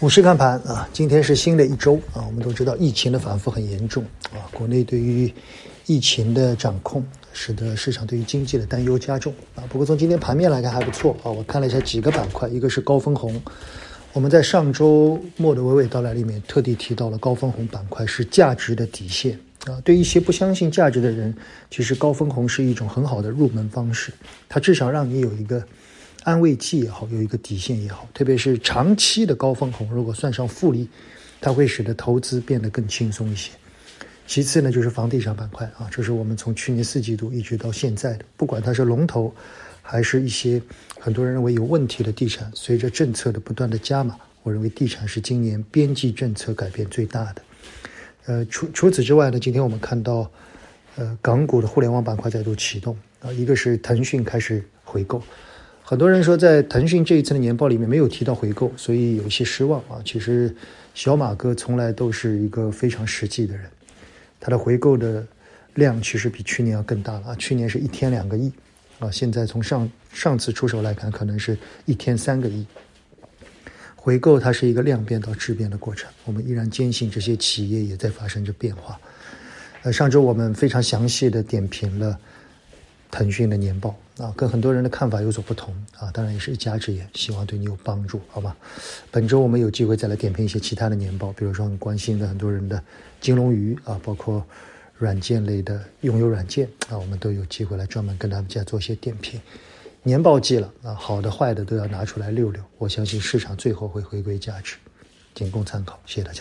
股市看盘啊，今天是新的一周啊，我们都知道疫情的反复很严重啊，国内对于疫情的掌控，使得市场对于经济的担忧加重啊。不过从今天盘面来看还不错啊，我看了一下几个板块，一个是高分红，我们在上周末的娓娓道来里面特地提到了高分红板块是价值的底线啊。对一些不相信价值的人，其实高分红是一种很好的入门方式，它至少让你有一个。安慰剂也好，有一个底线也好，特别是长期的高分红，如果算上复利，它会使得投资变得更轻松一些。其次呢，就是房地产板块啊，这是我们从去年四季度一直到现在的，不管它是龙头，还是一些很多人认为有问题的地产，随着政策的不断的加码，我认为地产是今年边际政策改变最大的。呃，除除此之外呢，今天我们看到，呃，港股的互联网板块再度启动啊，一个是腾讯开始回购。很多人说，在腾讯这一次的年报里面没有提到回购，所以有些失望啊。其实，小马哥从来都是一个非常实际的人，他的回购的量其实比去年要更大了啊。去年是一天两个亿啊，现在从上上次出手来看，可能是一天三个亿。回购它是一个量变到质变的过程，我们依然坚信这些企业也在发生着变化。呃，上周我们非常详细的点评了。腾讯的年报啊，跟很多人的看法有所不同啊，当然也是一家之言，希望对你有帮助，好吧？本周我们有机会再来点评一些其他的年报，比如说很关心的很多人的金龙鱼啊，包括软件类的拥有软件啊，我们都有机会来专门跟他们家做一些点评。年报季了啊，好的坏的都要拿出来溜溜，我相信市场最后会回归价值，仅供参考，谢谢大家。